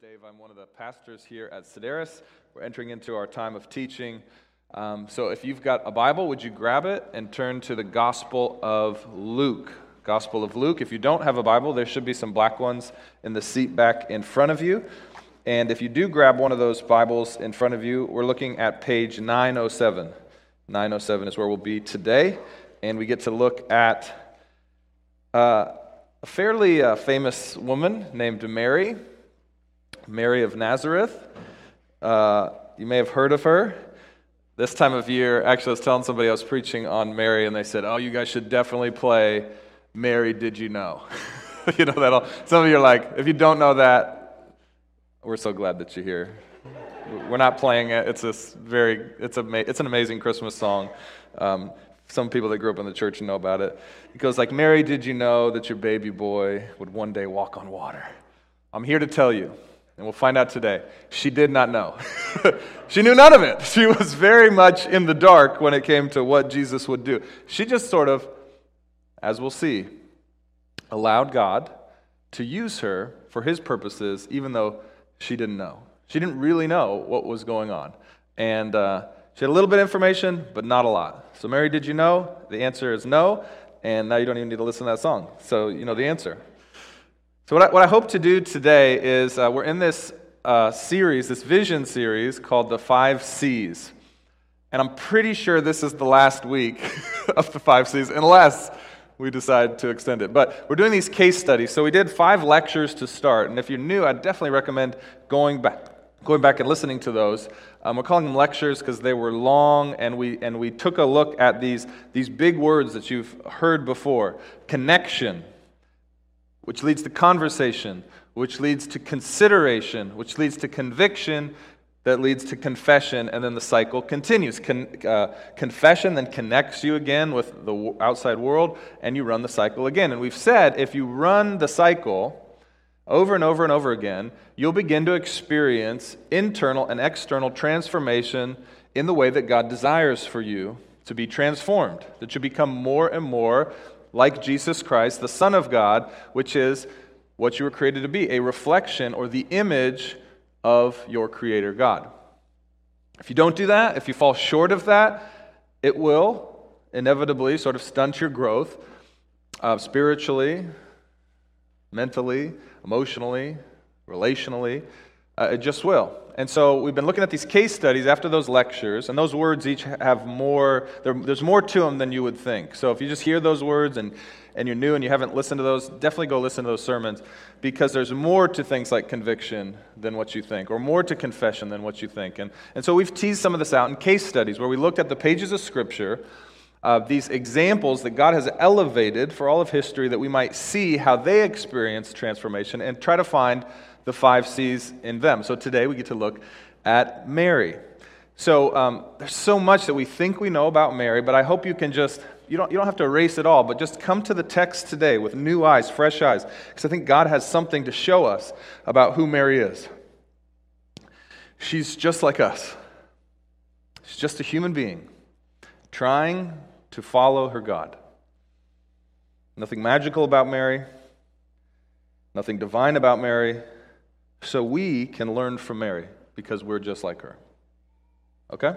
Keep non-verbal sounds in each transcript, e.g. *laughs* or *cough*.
Dave. I'm one of the pastors here at Sedaris. We're entering into our time of teaching. Um, so if you've got a Bible, would you grab it and turn to the Gospel of Luke? Gospel of Luke. If you don't have a Bible, there should be some black ones in the seat back in front of you. And if you do grab one of those Bibles in front of you, we're looking at page 907. 907 is where we'll be today. And we get to look at uh, a fairly uh, famous woman named Mary. Mary of Nazareth. Uh, you may have heard of her. This time of year, actually, I was telling somebody I was preaching on Mary, and they said, Oh, you guys should definitely play Mary, Did You Know? *laughs* you know that all. Some of you are like, If you don't know that, we're so glad that you're here. We're not playing it. It's this very, it's, a, it's an amazing Christmas song. Um, some people that grew up in the church know about it. It goes like, Mary, did you know that your baby boy would one day walk on water? I'm here to tell you and we'll find out today. She did not know. *laughs* she knew none of it. *laughs* She was very much in the dark when it came to what Jesus would do. She just sort of, as we'll see, allowed God to use her for his purposes, even though she didn't know. She didn't really know what was going on. And uh, she had a little bit of information, but not a lot. So, Mary, did you know? The answer is no. And now you don't even need to listen to that song. So, you know the answer. So, what I, what I hope to do today is uh, we're in this uh, series, this vision series called The Five C's. And I'm pretty sure this is the last week *laughs* of the five C's, unless we decide to extend it. But we're doing these case studies. So we did five lectures to start. And if you're new, I'd definitely recommend going back, going back and listening to those. Um, we're calling them lectures because they were long, and we, and we took a look at these, these big words that you've heard before connection which leads to conversation, which leads to consideration, which leads to conviction, that leads to confession, and then the cycle continues. Con, uh, confession then connects you again with the outside world, and you run the cycle again. And we've said if you run the cycle over and over and over again, you'll begin to experience internal and external transformation in the way that God desires for you to be transformed, that you become more and more like Jesus Christ, the Son of God, which is what you were created to be a reflection or the image of your Creator God. If you don't do that, if you fall short of that, it will inevitably sort of stunt your growth uh, spiritually, mentally, emotionally, relationally. Uh, it just will. And so we've been looking at these case studies after those lectures, and those words each have more, there's more to them than you would think. So if you just hear those words and, and you're new and you haven't listened to those, definitely go listen to those sermons because there's more to things like conviction than what you think, or more to confession than what you think. And, and so we've teased some of this out in case studies where we looked at the pages of Scripture. Uh, these examples that God has elevated for all of history that we might see how they experience transformation and try to find the five C's in them. So today we get to look at Mary. So um, there's so much that we think we know about Mary, but I hope you can just, you don't, you don't have to erase it all, but just come to the text today with new eyes, fresh eyes, because I think God has something to show us about who Mary is. She's just like us, she's just a human being trying to follow her God. Nothing magical about Mary, nothing divine about Mary, so we can learn from Mary because we're just like her. Okay?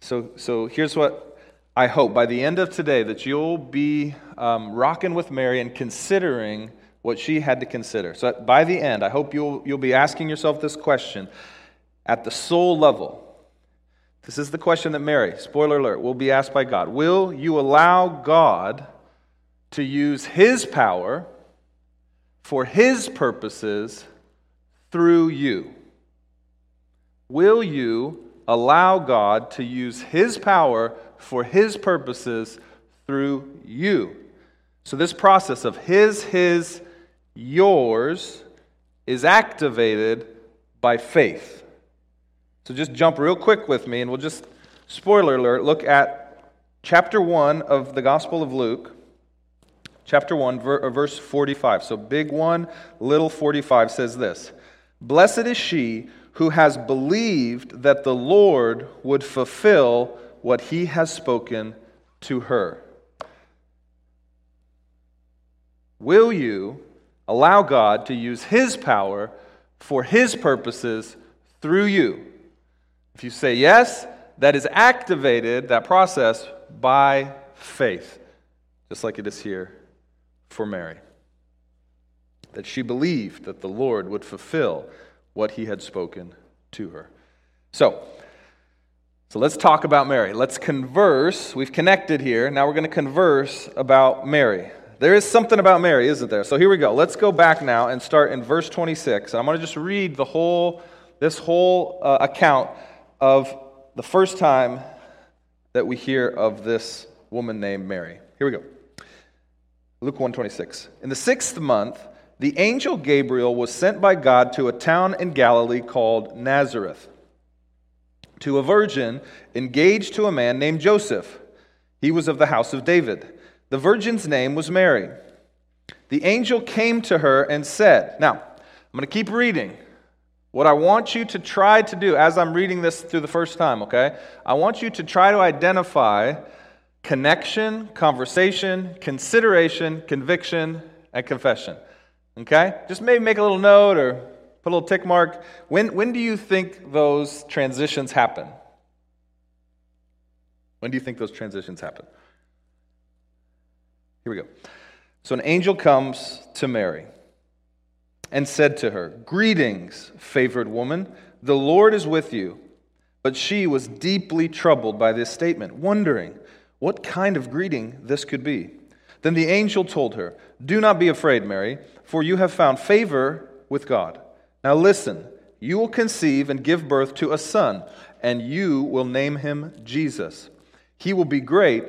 So, so here's what I hope by the end of today that you'll be um, rocking with Mary and considering what she had to consider. So by the end, I hope you'll, you'll be asking yourself this question at the soul level. This is the question that Mary, spoiler alert, will be asked by God. Will you allow God to use his power for his purposes through you? Will you allow God to use His power for His purposes through you? So, this process of His, His, yours is activated by faith. So, just jump real quick with me, and we'll just, spoiler alert, look at chapter 1 of the Gospel of Luke chapter 1, uh, verse 45. So, big 1, little 45 says this Blessed is she who has believed that the Lord would fulfill what he has spoken to her. Will you allow God to use his power for his purposes through you. If you say yes, that is activated, that process, by faith, just like it is here for Mary. That she believed that the Lord would fulfill what he had spoken to her. So, so let's talk about Mary. Let's converse. We've connected here. Now we're going to converse about Mary. There is something about Mary, isn't there? So here we go. Let's go back now and start in verse 26. I'm going to just read the whole this whole uh, account of the first time that we hear of this woman named Mary. Here we go. Luke 126. In the 6th month, the angel Gabriel was sent by God to a town in Galilee called Nazareth to a virgin engaged to a man named Joseph. He was of the house of David. The virgin's name was Mary. The angel came to her and said, Now, I'm going to keep reading. What I want you to try to do as I'm reading this through the first time, okay? I want you to try to identify connection, conversation, consideration, conviction, and confession. Okay? Just maybe make a little note or put a little tick mark. When, when do you think those transitions happen? When do you think those transitions happen? Here we go. So an angel comes to Mary and said to her, Greetings, favored woman, the Lord is with you. But she was deeply troubled by this statement, wondering what kind of greeting this could be. Then the angel told her, Do not be afraid, Mary, for you have found favor with God. Now listen, you will conceive and give birth to a son, and you will name him Jesus. He will be great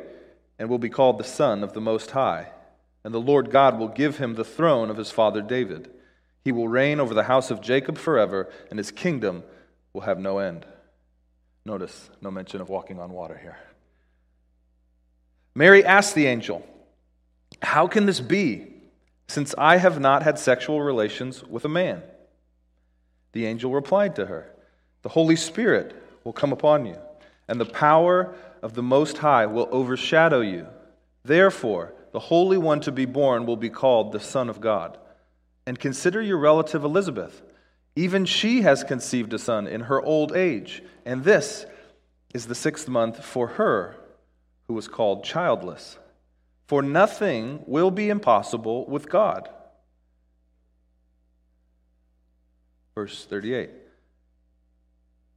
and will be called the Son of the Most High. And the Lord God will give him the throne of his father David. He will reign over the house of Jacob forever, and his kingdom will have no end. Notice no mention of walking on water here. Mary asked the angel, How can this be, since I have not had sexual relations with a man? The angel replied to her, The Holy Spirit will come upon you, and the power of the Most High will overshadow you. Therefore, the Holy One to be born will be called the Son of God. And consider your relative Elizabeth. Even she has conceived a son in her old age, and this is the sixth month for her who was called childless. For nothing will be impossible with God. Verse 38.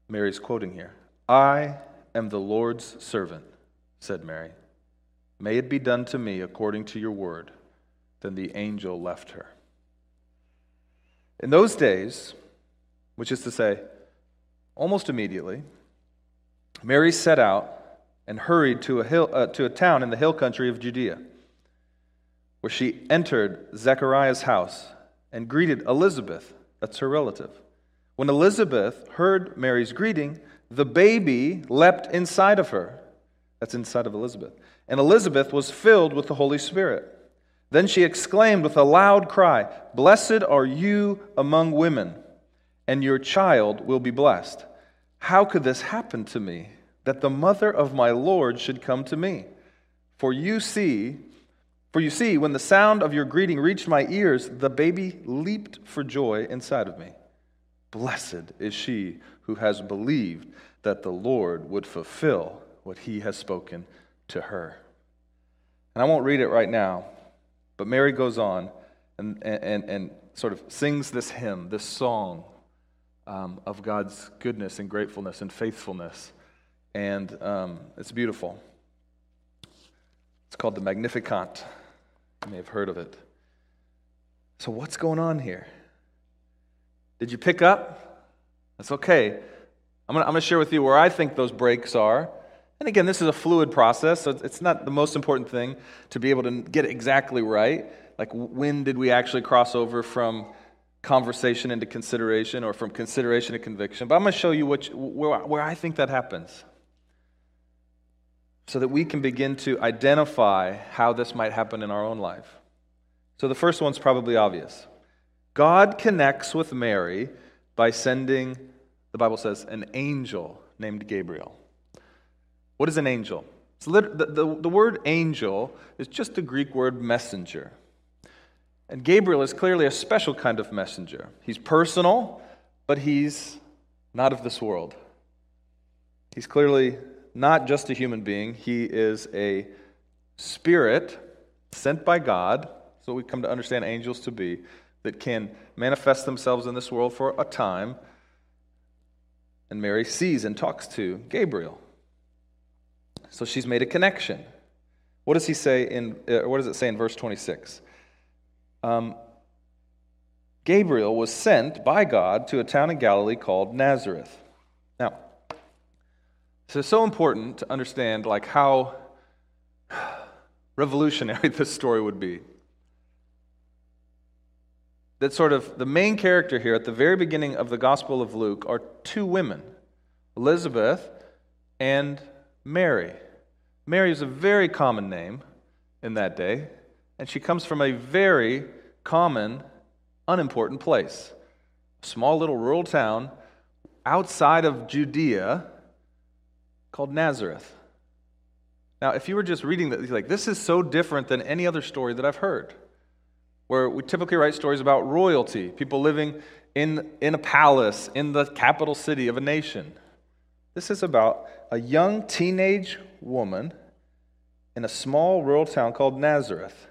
Mary's quoting here I am the Lord's servant, said Mary. May it be done to me according to your word. Then the angel left her. In those days, which is to say, almost immediately, Mary set out and hurried to a, hill, uh, to a town in the hill country of Judea, where she entered Zechariah's house and greeted Elizabeth, that's her relative. When Elizabeth heard Mary's greeting, the baby leapt inside of her. That's inside of Elizabeth. And Elizabeth was filled with the Holy Spirit. Then she exclaimed with a loud cry, Blessed are you among women, and your child will be blessed. How could this happen to me, that the mother of my Lord should come to me? For you see, for you see, when the sound of your greeting reached my ears, the baby leaped for joy inside of me. Blessed is she who has believed that the Lord would fulfill what he has spoken to her. And I won't read it right now, but Mary goes on and, and, and sort of sings this hymn, this song um, of God's goodness and gratefulness and faithfulness. And um, it's beautiful. It's called the Magnificat. You may have heard of it. So, what's going on here? Did you pick up? That's okay. I'm going to share with you where I think those breaks are. And again, this is a fluid process, so it's not the most important thing to be able to get exactly right. Like, when did we actually cross over from conversation into consideration or from consideration to conviction? But I'm going to show you which, where, where I think that happens so that we can begin to identify how this might happen in our own life. So, the first one's probably obvious God connects with Mary by sending, the Bible says, an angel named Gabriel. What is an angel? Lit- the, the, the word angel is just the Greek word messenger. And Gabriel is clearly a special kind of messenger. He's personal, but he's not of this world. He's clearly not just a human being, he is a spirit sent by God. So we come to understand angels to be, that can manifest themselves in this world for a time. And Mary sees and talks to Gabriel. So she's made a connection. What does he say in, uh, what does it say in verse 26? Um, Gabriel was sent by God to a town in Galilee called Nazareth. So it's so important to understand like how revolutionary *laughs* this story would be. That sort of the main character here at the very beginning of the Gospel of Luke are two women, Elizabeth and Mary. Mary is a very common name in that day, and she comes from a very common, unimportant place. A small little rural town outside of Judea called Nazareth. Now, if you were just reading that, like, this is so different than any other story that I've heard, where we typically write stories about royalty, people living in, in a palace in the capital city of a nation. This is about a young teenage woman in a small rural town called Nazareth,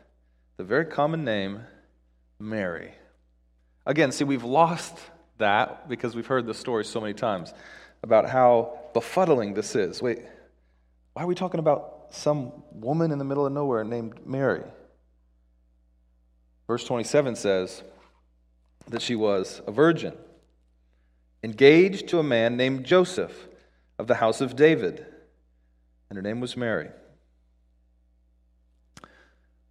the very common name, Mary. Again, see, we've lost that because we've heard the story so many times about how befuddling this is. Wait, why are we talking about some woman in the middle of nowhere named Mary? Verse 27 says that she was a virgin, engaged to a man named Joseph of the house of David, and her name was Mary.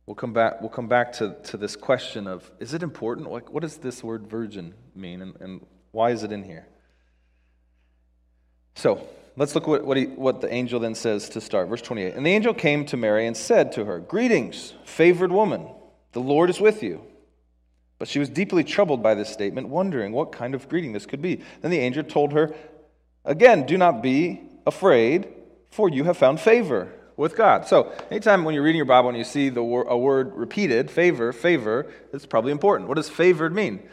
We'll come back, we'll come back to, to this question of is it important? Like, what does this word virgin mean, and, and why is it in here? So, let's look what, what, he, what the angel then says to start. Verse 28. And the angel came to Mary and said to her, Greetings, favored woman, the Lord is with you. But she was deeply troubled by this statement, wondering what kind of greeting this could be. Then the angel told her, Again, do not be afraid, for you have found favor with God. So, anytime when you're reading your Bible and you see the wor- a word repeated, favor, favor, it's probably important. What does favored mean?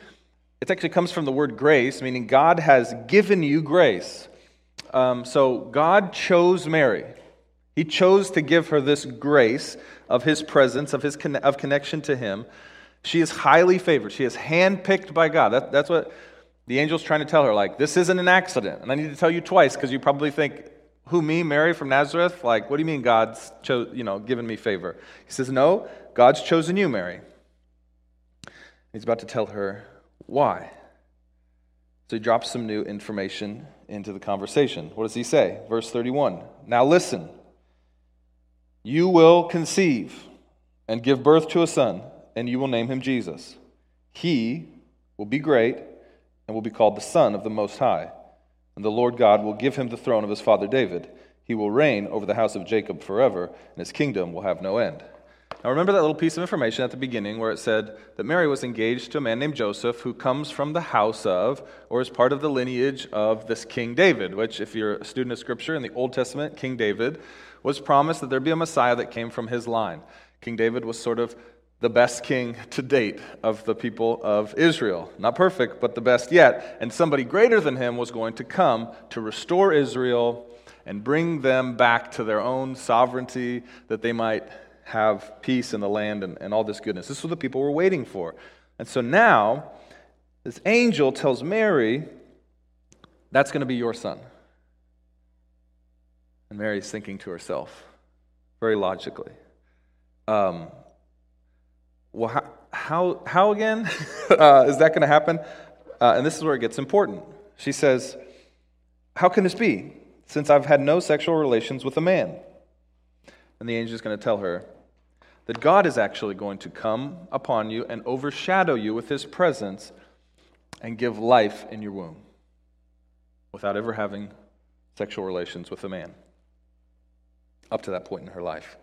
It actually comes from the word grace, meaning God has given you grace. Um, so, God chose Mary. He chose to give her this grace of his presence, of his con- of connection to him. She is highly favored. She is handpicked by God. That, that's what the angel's trying to tell her. Like, this isn't an accident. And I need to tell you twice because you probably think, who, me, Mary from Nazareth? Like, what do you mean God's cho- you know, given me favor? He says, No, God's chosen you, Mary. He's about to tell her why. So he drops some new information into the conversation. What does he say? Verse 31. Now listen. You will conceive and give birth to a son, and you will name him Jesus. He will be great and will be called the Son of the Most High. And the Lord God will give him the throne of his father David. He will reign over the house of Jacob forever, and his kingdom will have no end. Now, remember that little piece of information at the beginning where it said that Mary was engaged to a man named Joseph who comes from the house of, or is part of the lineage of this King David, which, if you're a student of Scripture in the Old Testament, King David was promised that there'd be a Messiah that came from his line. King David was sort of the best king *laughs* to date of the people of Israel. Not perfect, but the best yet. And somebody greater than him was going to come to restore Israel and bring them back to their own sovereignty that they might have peace in the land and, and all this goodness. This is what the people were waiting for. And so now, this angel tells Mary, that's going to be your son. And Mary's thinking to herself, very logically, um, well, how, how, how again *laughs* uh, is that going to happen? Uh, and this is where it gets important. She says, How can this be, since I've had no sexual relations with a man? And the angel is going to tell her that God is actually going to come upon you and overshadow you with his presence and give life in your womb without ever having sexual relations with a man up to that point in her life.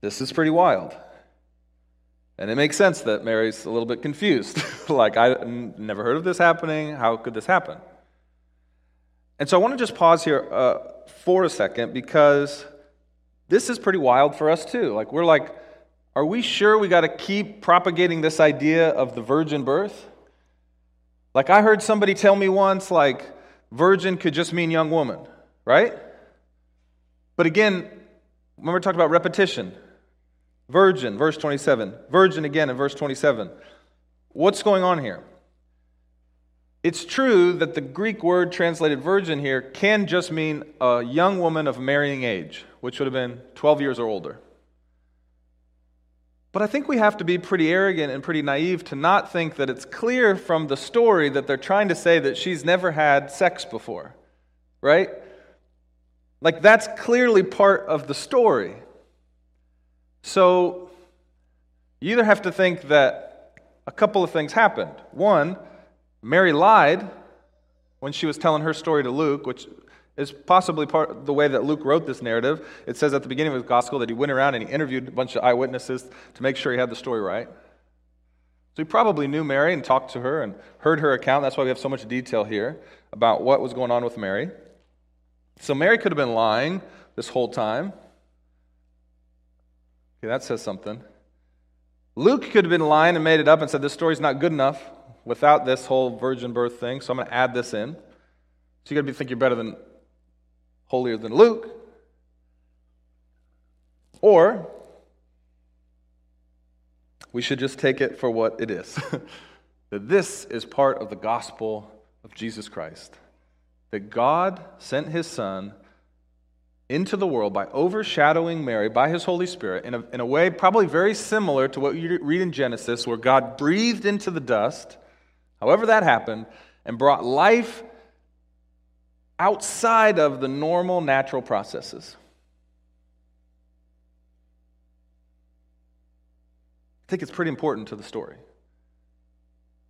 This is pretty wild. And it makes sense that Mary's a little bit confused. *laughs* like, I never heard of this happening. How could this happen? And so I want to just pause here uh, for a second because this is pretty wild for us too. Like, we're like, are we sure we got to keep propagating this idea of the virgin birth? Like I heard somebody tell me once, like, virgin could just mean young woman, right? But again, remember we talked about repetition. Virgin, verse 27. Virgin again in verse 27. What's going on here? It's true that the Greek word translated virgin here can just mean a young woman of marrying age, which would have been 12 years or older. But I think we have to be pretty arrogant and pretty naive to not think that it's clear from the story that they're trying to say that she's never had sex before, right? Like, that's clearly part of the story. So, you either have to think that a couple of things happened. One, Mary lied when she was telling her story to Luke, which is possibly part of the way that Luke wrote this narrative. It says at the beginning of his gospel that he went around and he interviewed a bunch of eyewitnesses to make sure he had the story right. So he probably knew Mary and talked to her and heard her account. That's why we have so much detail here about what was going on with Mary. So Mary could have been lying this whole time. Okay, that says something. Luke could have been lying and made it up and said, This story's not good enough without this whole virgin birth thing, so I'm going to add this in. So you got to be thinking you're better than, holier than Luke. Or we should just take it for what it is *laughs* that this is part of the gospel of Jesus Christ. That God sent his Son into the world by overshadowing Mary by his Holy Spirit in a, in a way probably very similar to what you read in Genesis, where God breathed into the dust, however that happened, and brought life outside of the normal natural processes. I think it's pretty important to the story.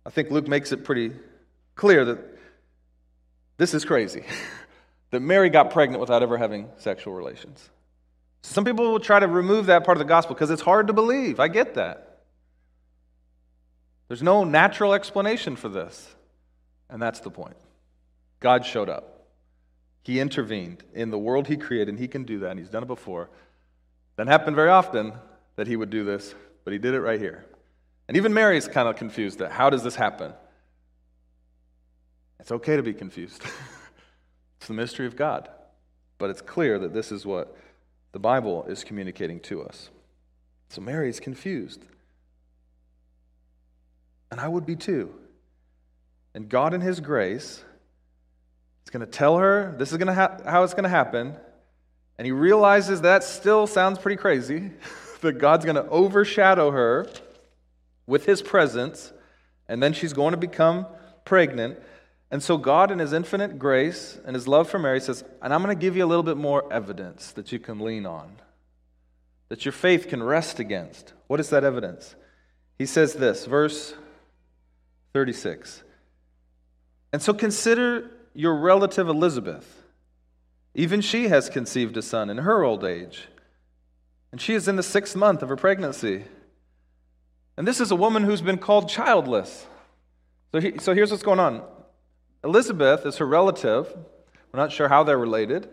I think Luke makes it pretty clear that this is crazy. *laughs* that Mary got pregnant without ever having sexual relations. Some people will try to remove that part of the gospel because it's hard to believe. I get that. There's no natural explanation for this. And that's the point. God showed up. He intervened in the world he created, and he can do that, and he's done it before. Doesn't very often that he would do this, but he did it right here. And even Mary's kind of confused that how does this happen? It's okay to be confused. *laughs* It's the mystery of God. But it's clear that this is what the Bible is communicating to us. So Mary is confused. And I would be too. And God, in His grace, is going to tell her this is going to ha- how it's going to happen. And He realizes that still sounds pretty crazy *laughs* that God's going to overshadow her with His presence. And then she's going to become pregnant. And so, God, in His infinite grace and His love for Mary, says, And I'm going to give you a little bit more evidence that you can lean on, that your faith can rest against. What is that evidence? He says this, verse 36. And so, consider your relative Elizabeth. Even she has conceived a son in her old age, and she is in the sixth month of her pregnancy. And this is a woman who's been called childless. So, he, so here's what's going on. Elizabeth is her relative. We're not sure how they're related.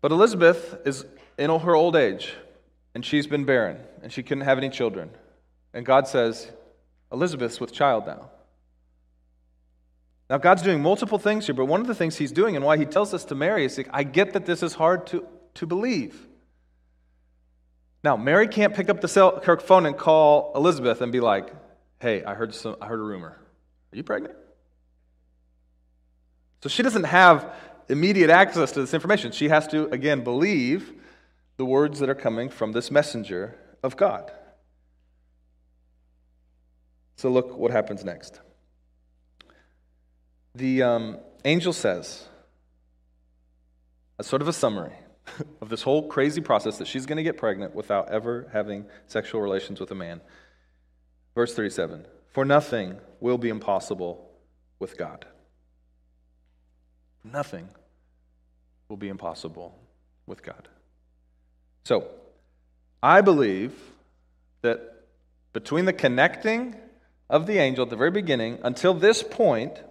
But Elizabeth is in her old age, and she's been barren, and she couldn't have any children. And God says, Elizabeth's with child now. Now, God's doing multiple things here, but one of the things He's doing and why He tells us to marry is I get that this is hard to, to believe. Now, Mary can't pick up the cell, her phone and call Elizabeth and be like, hey, I heard, some, I heard a rumor. Are you pregnant? So she doesn't have immediate access to this information. She has to, again, believe the words that are coming from this messenger of God. So look what happens next. The um, angel says, as sort of a summary *laughs* of this whole crazy process that she's going to get pregnant without ever having sexual relations with a man. Verse 37 For nothing will be impossible with God. Nothing will be impossible with God. So, I believe that between the connecting of the angel at the very beginning until this point,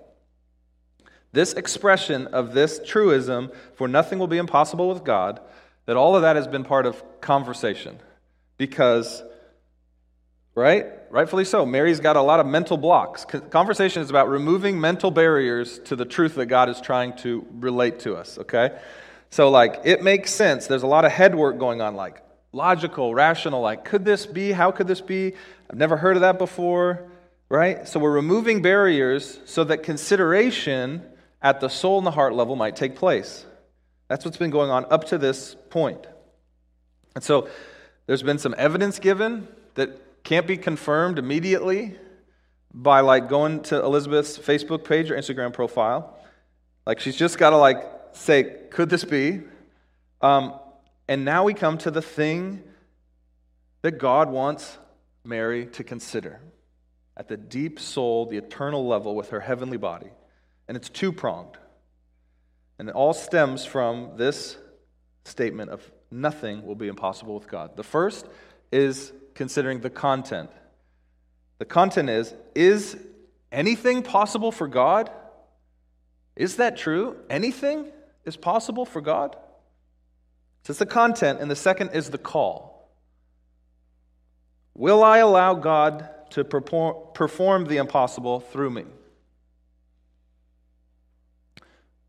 this expression of this truism, for nothing will be impossible with God, that all of that has been part of conversation. Because right? Rightfully so. Mary's got a lot of mental blocks. Conversation is about removing mental barriers to the truth that God is trying to relate to us, okay? So, like, it makes sense. There's a lot of head work going on, like, logical, rational, like, could this be? How could this be? I've never heard of that before, right? So, we're removing barriers so that consideration at the soul and the heart level might take place. That's what's been going on up to this point. And so, there's been some evidence given that can't be confirmed immediately by like going to Elizabeth's Facebook page or Instagram profile. Like she's just got to like say, could this be? Um, and now we come to the thing that God wants Mary to consider at the deep soul, the eternal level with her heavenly body. And it's two pronged. And it all stems from this statement of nothing will be impossible with God. The first is considering the content. The content is is anything possible for God? Is that true? Anything? is possible for God? So it's the content, and the second is the call. Will I allow God to perform the impossible through me?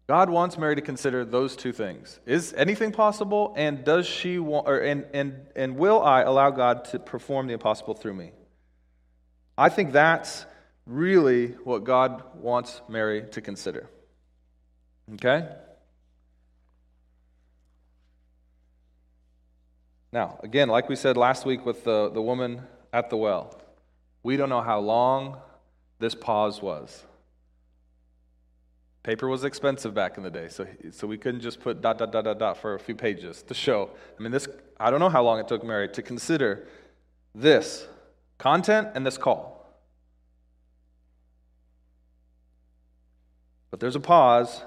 God wants Mary to consider those two things. Is anything possible? And does she want, or, and, and, and will I allow God to perform the impossible through me? I think that's really what God wants Mary to consider. Okay? Now, again, like we said last week with the, the woman at the well, we don't know how long this pause was. Paper was expensive back in the day, so, so we couldn't just put dot, dot, dot, dot, dot for a few pages to show. I mean, this, I don't know how long it took Mary to consider this content and this call. But there's a pause,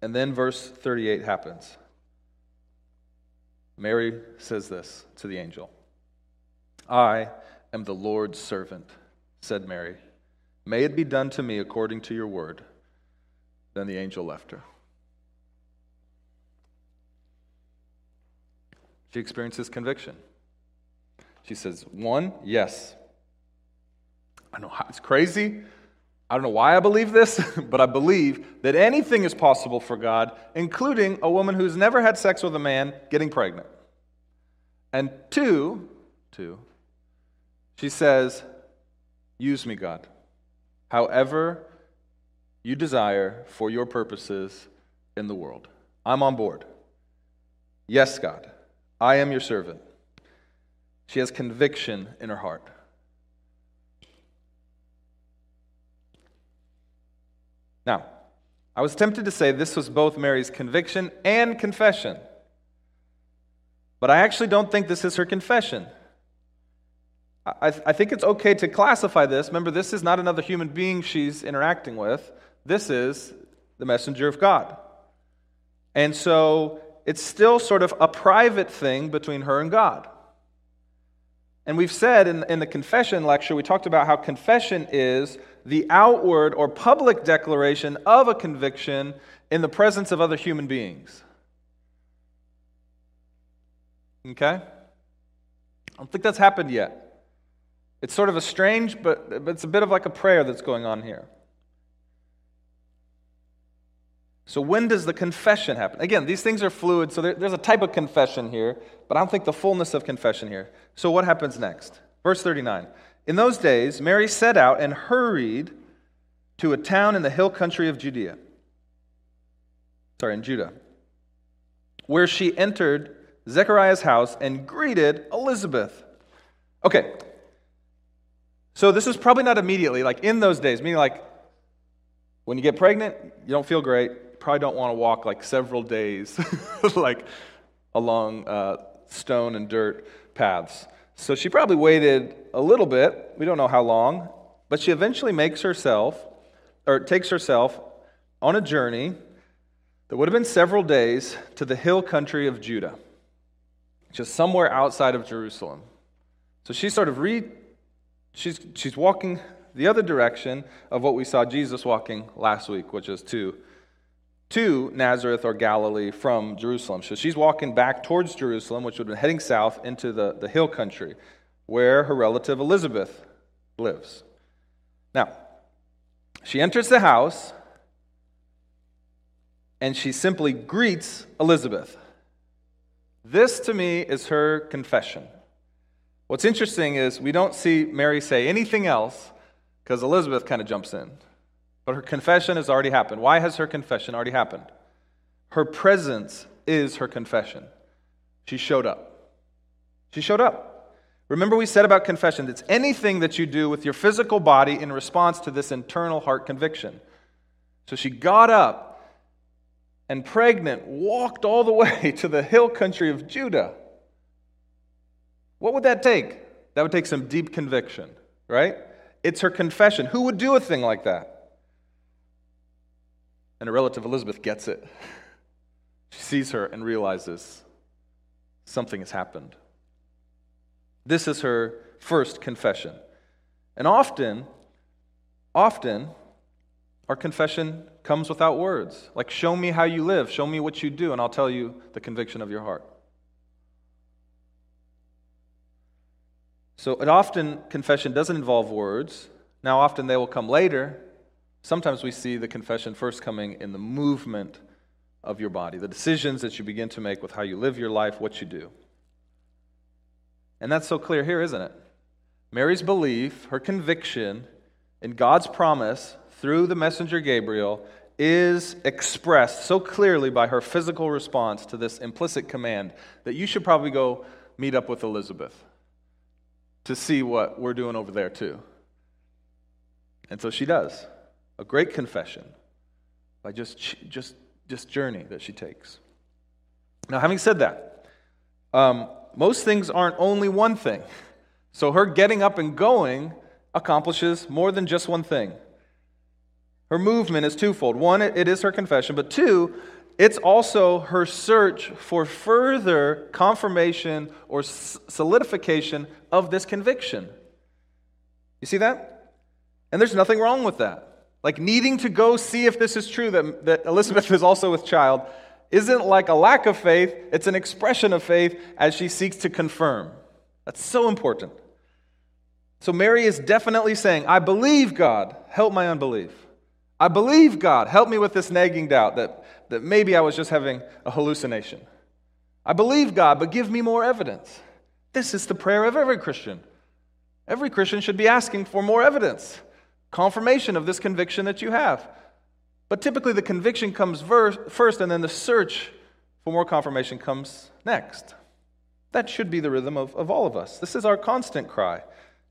and then verse 38 happens. Mary says this to the angel I am the Lord's servant, said Mary. May it be done to me according to your word. Then the angel left her. She experiences conviction. She says, One, yes. I know it's crazy. I don't know why I believe this, *laughs* but I believe that anything is possible for God, including a woman who's never had sex with a man getting pregnant. And two, two, she says, Use me, God, however you desire for your purposes in the world. I'm on board. Yes, God, I am your servant. She has conviction in her heart. Now, I was tempted to say this was both Mary's conviction and confession. But I actually don't think this is her confession. I, I think it's okay to classify this. Remember, this is not another human being she's interacting with, this is the messenger of God. And so it's still sort of a private thing between her and God. And we've said in, in the confession lecture, we talked about how confession is the outward or public declaration of a conviction in the presence of other human beings. Okay? I don't think that's happened yet. It's sort of a strange, but it's a bit of like a prayer that's going on here. So, when does the confession happen? Again, these things are fluid, so there, there's a type of confession here, but I don't think the fullness of confession here. So, what happens next? Verse 39. In those days, Mary set out and hurried to a town in the hill country of Judea. Sorry, in Judah, where she entered Zechariah's house and greeted Elizabeth. Okay, so this is probably not immediately, like in those days, meaning like when you get pregnant, you don't feel great You probably don't want to walk like several days, *laughs* like along uh, stone and dirt paths. So she probably waited a little bit. We don't know how long, but she eventually makes herself, or takes herself on a journey that would have been several days to the hill country of Judah, just somewhere outside of Jerusalem. So she sort of re, she's, she's walking the other direction of what we saw Jesus walking last week, which is to to Nazareth or Galilee from Jerusalem. So she's walking back towards Jerusalem, which would have been heading south into the, the hill country. where her relative Elizabeth lives. Now, she enters the house and she simply greets Elizabeth. This to me is her confession. What's interesting is we don't see Mary say anything else because Elizabeth kind of jumps in. But her confession has already happened. Why has her confession already happened? Her presence is her confession. She showed up. She showed up. Remember, we said about confession it's anything that you do with your physical body in response to this internal heart conviction. So she got up and pregnant walked all the *laughs* way to the hill country of Judah. What would that take? That would take some deep conviction, right? It's her confession. Who would do a thing like that? And her relative Elizabeth gets it. *laughs* She sees her and realizes something has happened. This is her first confession. And often, often, our confession comes without words. Like, show me how you live, show me what you do, and I'll tell you the conviction of your heart. So, it often, confession doesn't involve words. Now, often they will come later. Sometimes we see the confession first coming in the movement of your body, the decisions that you begin to make with how you live your life, what you do. And that's so clear here, isn't it? Mary's belief, her conviction in God's promise through the messenger Gabriel is expressed so clearly by her physical response to this implicit command that you should probably go meet up with Elizabeth to see what we're doing over there, too. And so she does. A great confession by just, just, just journey that she takes. Now, having said that, um, most things aren't only one thing. *laughs* So her getting up and going accomplishes more than just one thing. Her movement is twofold. One, it is her confession, but two, it's also her search for further confirmation or solidification of this conviction. You see that? And there's nothing wrong with that. Like needing to go see if this is true that, that Elizabeth *laughs* is also with child isn't like a lack of faith, it's an expression of faith as she seeks to confirm. That's so important. So Mary is definitely saying, I believe God, help my unbelief. I believe God. Help me with this nagging doubt that, that maybe I was just having a hallucination. I believe God, but give me more evidence. This is the prayer of every Christian. Every Christian should be asking for more evidence, confirmation of this conviction that you have. But typically, the conviction comes first, and then the search for more confirmation comes next. That should be the rhythm of, of all of us. This is our constant cry.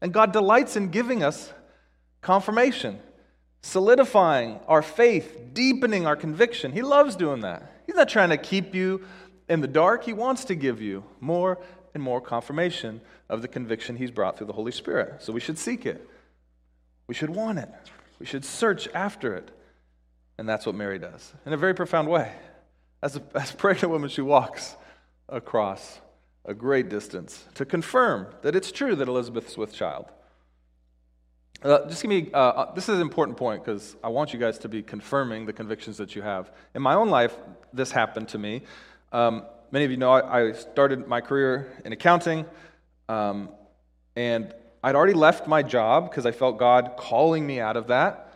And God delights in giving us confirmation solidifying our faith, deepening our conviction. He loves doing that. He's not trying to keep you in the dark, He wants to give you more and more confirmation of the conviction He's brought through the Holy Spirit. So we should seek it, we should want it, we should search after it. And that's what Mary does in a very profound way. As a, as a pregnant woman, she walks across a great distance to confirm that it's true that Elizabeth's with child. Uh, just give me, uh, uh this is an important point because I want you guys to be confirming the convictions that you have. In my own life, this happened to me. Um, many of you know I, I, started my career in accounting, um, and I'd already left my job because I felt God calling me out of that.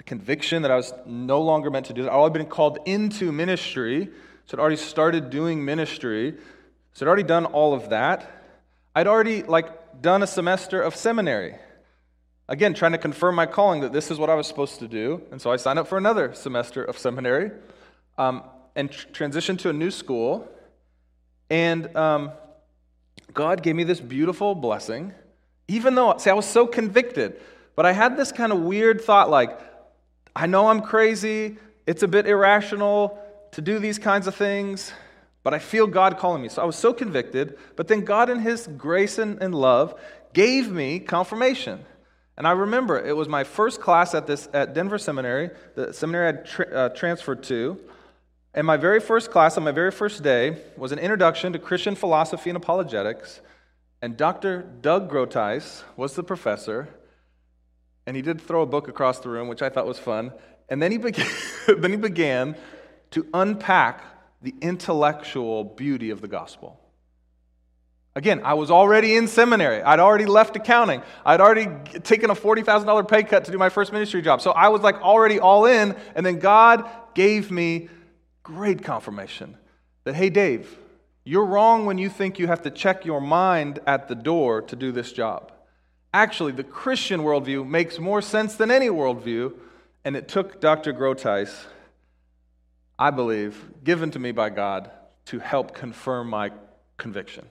A conviction that I was no longer meant to do that. I'd already been called into ministry, so I'd already started doing ministry. So I'd already done all of that. I'd already like done a semester of seminary. Again, trying to confirm my calling that this is what I was supposed to do. And so I signed up for another semester of seminary um, and tr- transitioned to a new school. And um, God gave me this beautiful blessing, even though, see, I was so convicted. But I had this kind of weird thought like, I know I'm crazy, it's a bit irrational to do these kinds of things, but I feel God calling me. So I was so convicted. But then God, in His grace and, and love, gave me confirmation. And I remember it was my first class at this at Denver Seminary, the seminary I tra- uh, transferred to. And my very first class on my very first day was an introduction to Christian philosophy and apologetics. And Dr. Doug Groothuis was the professor. And he did throw a book across the room, which I thought was fun. And then he began, *laughs* then he began to unpack the intellectual beauty of the gospel. Again, I was already in seminary. I'd already left accounting. I'd already taken a $40,000 pay cut to do my first ministry job. So I was like already all in. And then God gave me great confirmation that, hey, Dave, you're wrong when you think you have to check your mind at the door to do this job. Actually, the Christian worldview makes more sense than any worldview. And it took Dr. Groothuis, I believe, given to me by God to help confirm my conviction.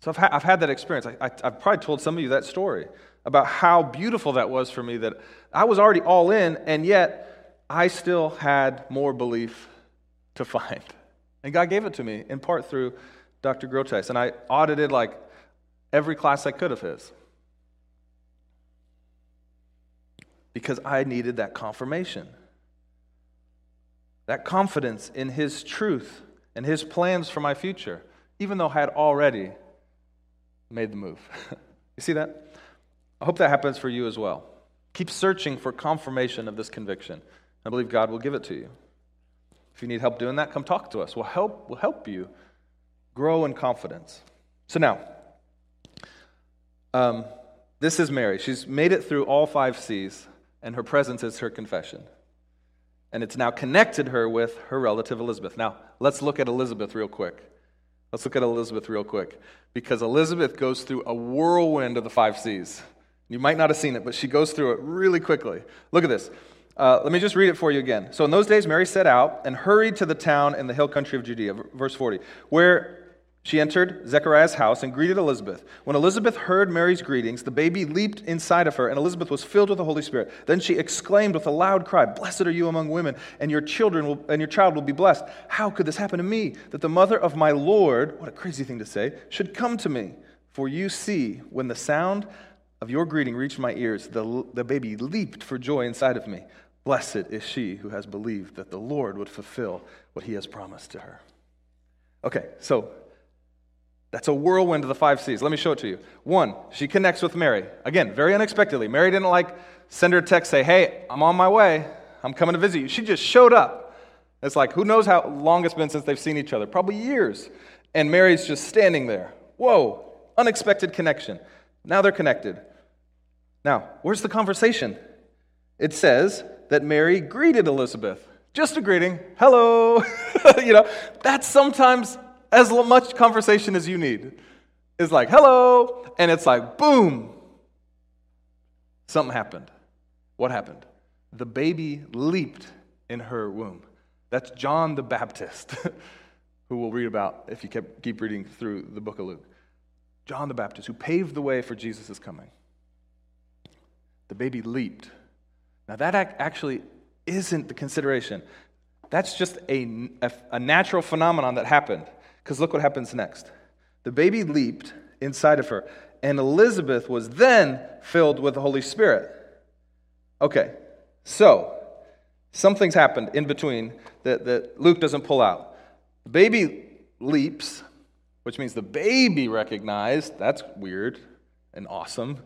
So I've, ha- I've had that experience. I, I, I've probably told some of you that story about how beautiful that was for me that I was already all in, and yet I still had more belief to find. And God gave it to me in part through Dr. Groothuis. And I audited like every class I could of his because I needed that confirmation, that confidence in his truth and his plans for my future, even though I had already made the move. *laughs* you see that? I hope that happens for you as well. Keep searching for confirmation of this conviction. I believe God will give it to you. If you need help doing that, come talk to us. We'll help, we'll help you grow in confidence. So now, um, this is Mary. She's made it through all five C's, and her presence is her confession. And it's now connected her with her relative Elizabeth. Now, let's look at Elizabeth real quick. Let's look at Elizabeth real quick because Elizabeth goes through a whirlwind of the five C's. You might not have seen it, but she goes through it really quickly. Look at this. Uh, let me just read it for you again. So, in those days, Mary set out and hurried to the town in the hill country of Judea, verse 40, where she entered Zechariah's house and greeted Elizabeth. When Elizabeth heard Mary's greetings, the baby leaped inside of her, and Elizabeth was filled with the Holy Spirit. Then she exclaimed with a loud cry, Blessed are you among women, and your children will, and your child will be blessed. How could this happen to me, that the mother of my Lord, what a crazy thing to say, should come to me? For you see, when the sound of your greeting reached my ears, the, the baby leaped for joy inside of me. Blessed is she who has believed that the Lord would fulfill what he has promised to her. Okay, so that's a whirlwind of the five C's. Let me show it to you. One, she connects with Mary. Again, very unexpectedly. Mary didn't like send her a text, say, hey, I'm on my way. I'm coming to visit you. She just showed up. It's like, who knows how long it's been since they've seen each other? Probably years. And Mary's just standing there. Whoa, unexpected connection. Now they're connected. Now, where's the conversation? It says that Mary greeted Elizabeth. Just a greeting. Hello. *laughs* you know, that's sometimes as much conversation as you need. It's like, hello, and it's like, boom, something happened. What happened? The baby leaped in her womb. That's John the Baptist, *laughs* who we'll read about if you keep, keep reading through the book of Luke. John the Baptist, who paved the way for Jesus' coming. The baby leaped. Now, that actually isn't the consideration. That's just a, a, a natural phenomenon that happened. Because look what happens next. The baby leaped inside of her, and Elizabeth was then filled with the Holy Spirit. Okay, so something's happened in between that, that Luke doesn't pull out. The baby leaps, which means the baby recognized. That's weird and awesome.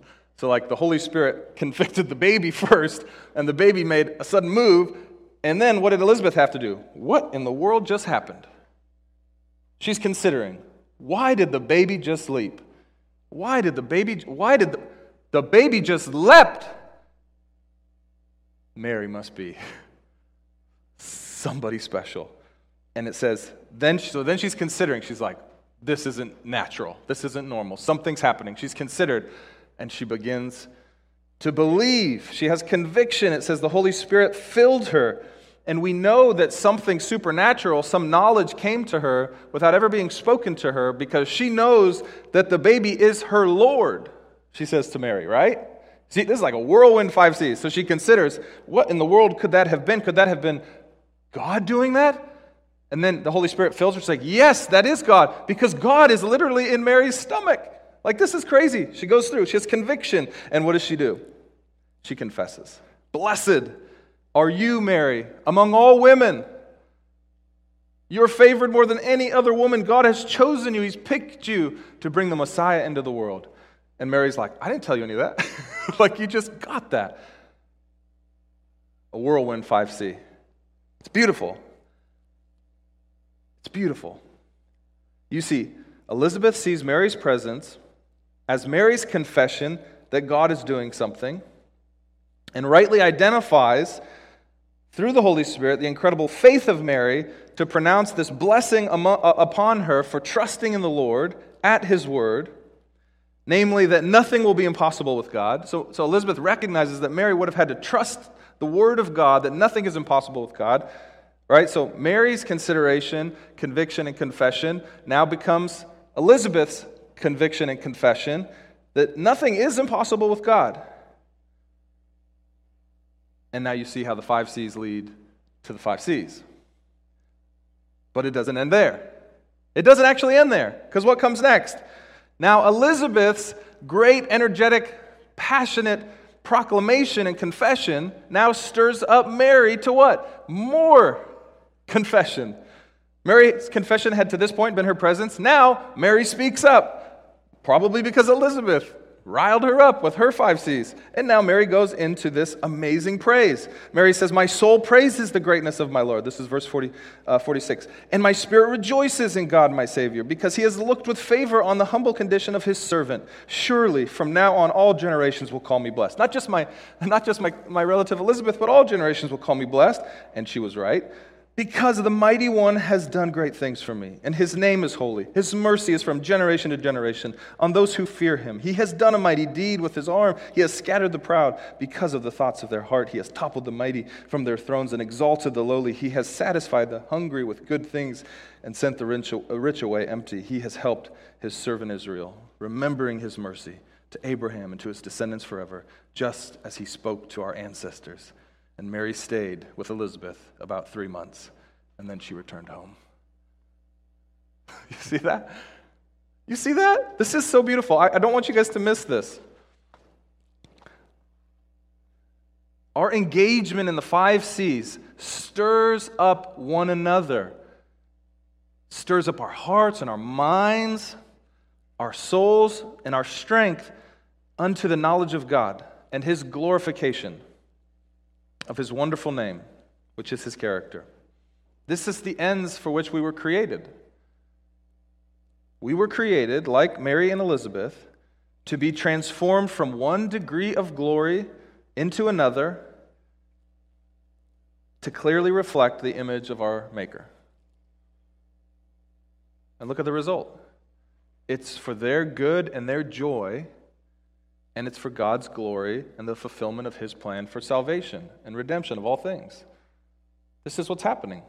So, like, the Holy Spirit *laughs* convicted the baby first, and the baby made a sudden move. And then what did Elizabeth have to do? What in the world just happened? She's considering why did the baby just leap? Why did the baby, why did the, the baby just leapt? Mary must be *laughs* somebody special. And it says, then, so then she's considering, she's like, this isn't natural. This isn't normal. Something's happening. She's considered, and she begins to believe. She has conviction. It says the Holy Spirit filled her. And we know that something supernatural, some knowledge came to her without ever being spoken to her because she knows that the baby is her Lord, she says to Mary, right? See, this is like a whirlwind 5 C's. So she considers, what in the world could that have been? Could that have been God doing that? And then the Holy Spirit fills her. She's like, yes, that is God, because God is literally in Mary's stomach. Like, this is crazy. She goes through, she has conviction. And what does she do? She confesses, Blessed are you, Mary, among all women? You're favored more than any other woman. God has chosen you, He's picked you to bring the Messiah into the world. And Mary's like, I didn't tell you any of that. *laughs* like, you just got that. A whirlwind 5C. It's beautiful. It's beautiful. You see, Elizabeth sees Mary's presence as Mary's confession that God is doing something and rightly identifies through the Holy Spirit the incredible faith of Mary to pronounce this blessing uh, upon her for trusting in the Lord at his word, namely that nothing will be impossible with God. So, so Elizabeth recognizes that Mary would have had to trust the word of God, that nothing is impossible with God. Right? So Mary's consideration, conviction, and confession now becomes Elizabeth's conviction and confession that nothing is impossible with God. And now you see how the five C's lead to the five C's. But it doesn't end there. It doesn't actually end there, because what comes next? Now, Elizabeth's great, energetic, passionate proclamation and confession now stirs up Mary to what? More confession. Mary's confession had to this point been her presence. Now, Mary speaks up, probably because Elizabeth riled her up with her five C's. And now Mary goes into this amazing praise. Mary says, My soul praises the greatness of my Lord. This is verse 40, uh, 46. And my spirit rejoices in God, my Savior, because he has looked with favor on the humble condition of his servant. Surely from now on, all generations will call me blessed. Not just my, *laughs* not just my, my relative Elizabeth, but all generations will call me blessed. And she was right. Because the mighty one has done great things for me, and his name is holy. His mercy is from generation to generation on those who fear him. He has done a mighty deed with his arm. He has scattered the proud because of the thoughts of their heart. He has toppled the mighty from their thrones and exalted the lowly. He has satisfied the hungry with good things and sent the rich uh, away empty. He has helped his servant Israel, remembering his mercy to Abraham and to his descendants forever, just as he spoke to our ancestors and Mary stayed with Elizabeth about three months, and then she returned home. *laughs* you see that? You see that? This is so beautiful. I, I don't want you guys to miss this. Our engagement in the five C's stirs up one another, stirs up our hearts and our minds, our souls, and our strength unto the knowledge of God and His glorification of his wonderful name, which is his character. This is the ends for which we were created. We were created, like Mary and Elizabeth, to be transformed from one degree of glory into another to clearly reflect the image of our Maker. And look at the result. It's for their good and their joy and it's for God's glory and the fulfillment of his plan for salvation and redemption of all things. This is what's happening.